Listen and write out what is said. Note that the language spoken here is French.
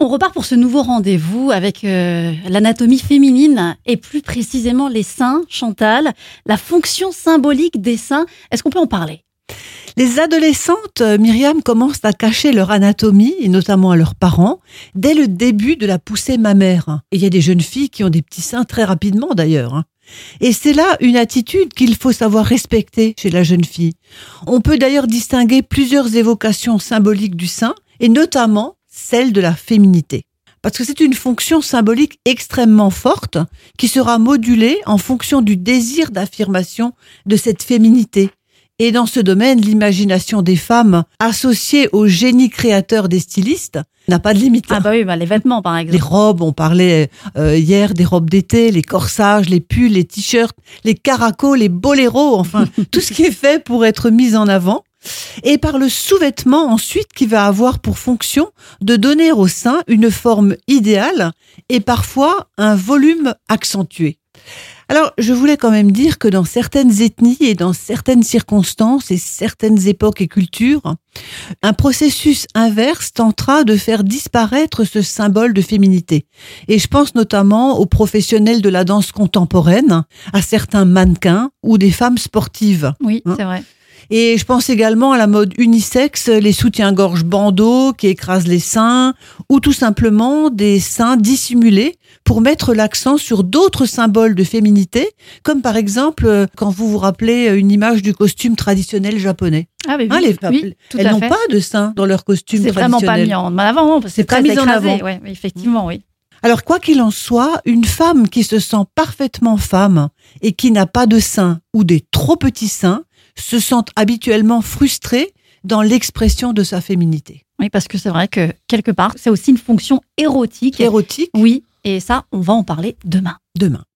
On repart pour ce nouveau rendez-vous avec euh, l'anatomie féminine et plus précisément les seins, Chantal, la fonction symbolique des seins. Est-ce qu'on peut en parler? Les adolescentes, euh, Myriam, commencent à cacher leur anatomie, et notamment à leurs parents, dès le début de la poussée mammaire. Et il y a des jeunes filles qui ont des petits seins très rapidement d'ailleurs. hein. Et c'est là une attitude qu'il faut savoir respecter chez la jeune fille. On peut d'ailleurs distinguer plusieurs évocations symboliques du sein, et notamment celle de la féminité. Parce que c'est une fonction symbolique extrêmement forte qui sera modulée en fonction du désir d'affirmation de cette féminité. Et dans ce domaine, l'imagination des femmes associée au génie créateur des stylistes n'a pas de limite. Ah bah oui, bah les vêtements par Les exemple. robes, on parlait euh, hier des robes d'été, les corsages, les pulls, les t-shirts, les caracos, les boléros, enfin tout ce qui est fait pour être mis en avant. Et par le sous-vêtement ensuite qui va avoir pour fonction de donner au sein une forme idéale et parfois un volume accentué. Alors, je voulais quand même dire que dans certaines ethnies et dans certaines circonstances et certaines époques et cultures, un processus inverse tentera de faire disparaître ce symbole de féminité. Et je pense notamment aux professionnels de la danse contemporaine, à certains mannequins ou des femmes sportives. Oui, Hein c'est vrai. Et je pense également à la mode unisexe, les soutiens-gorge bandeaux qui écrasent les seins, ou tout simplement des seins dissimulés pour mettre l'accent sur d'autres symboles de féminité, comme par exemple euh, quand vous vous rappelez euh, une image du costume traditionnel japonais. Ah oui, Hein, oui, les femmes, oui, tout elles n'ont pas de seins dans leur costume C'est vraiment pas mis en avant, C'est pas très mis en avant. Ouais, effectivement, oui. Alors quoi qu'il en soit, une femme qui se sent parfaitement femme et qui n'a pas de seins ou des trop petits seins se sent habituellement frustrée dans l'expression de sa féminité. Oui, parce que c'est vrai que quelque part, c'est aussi une fonction érotique. Érotique Oui, et ça, on va en parler demain. demain.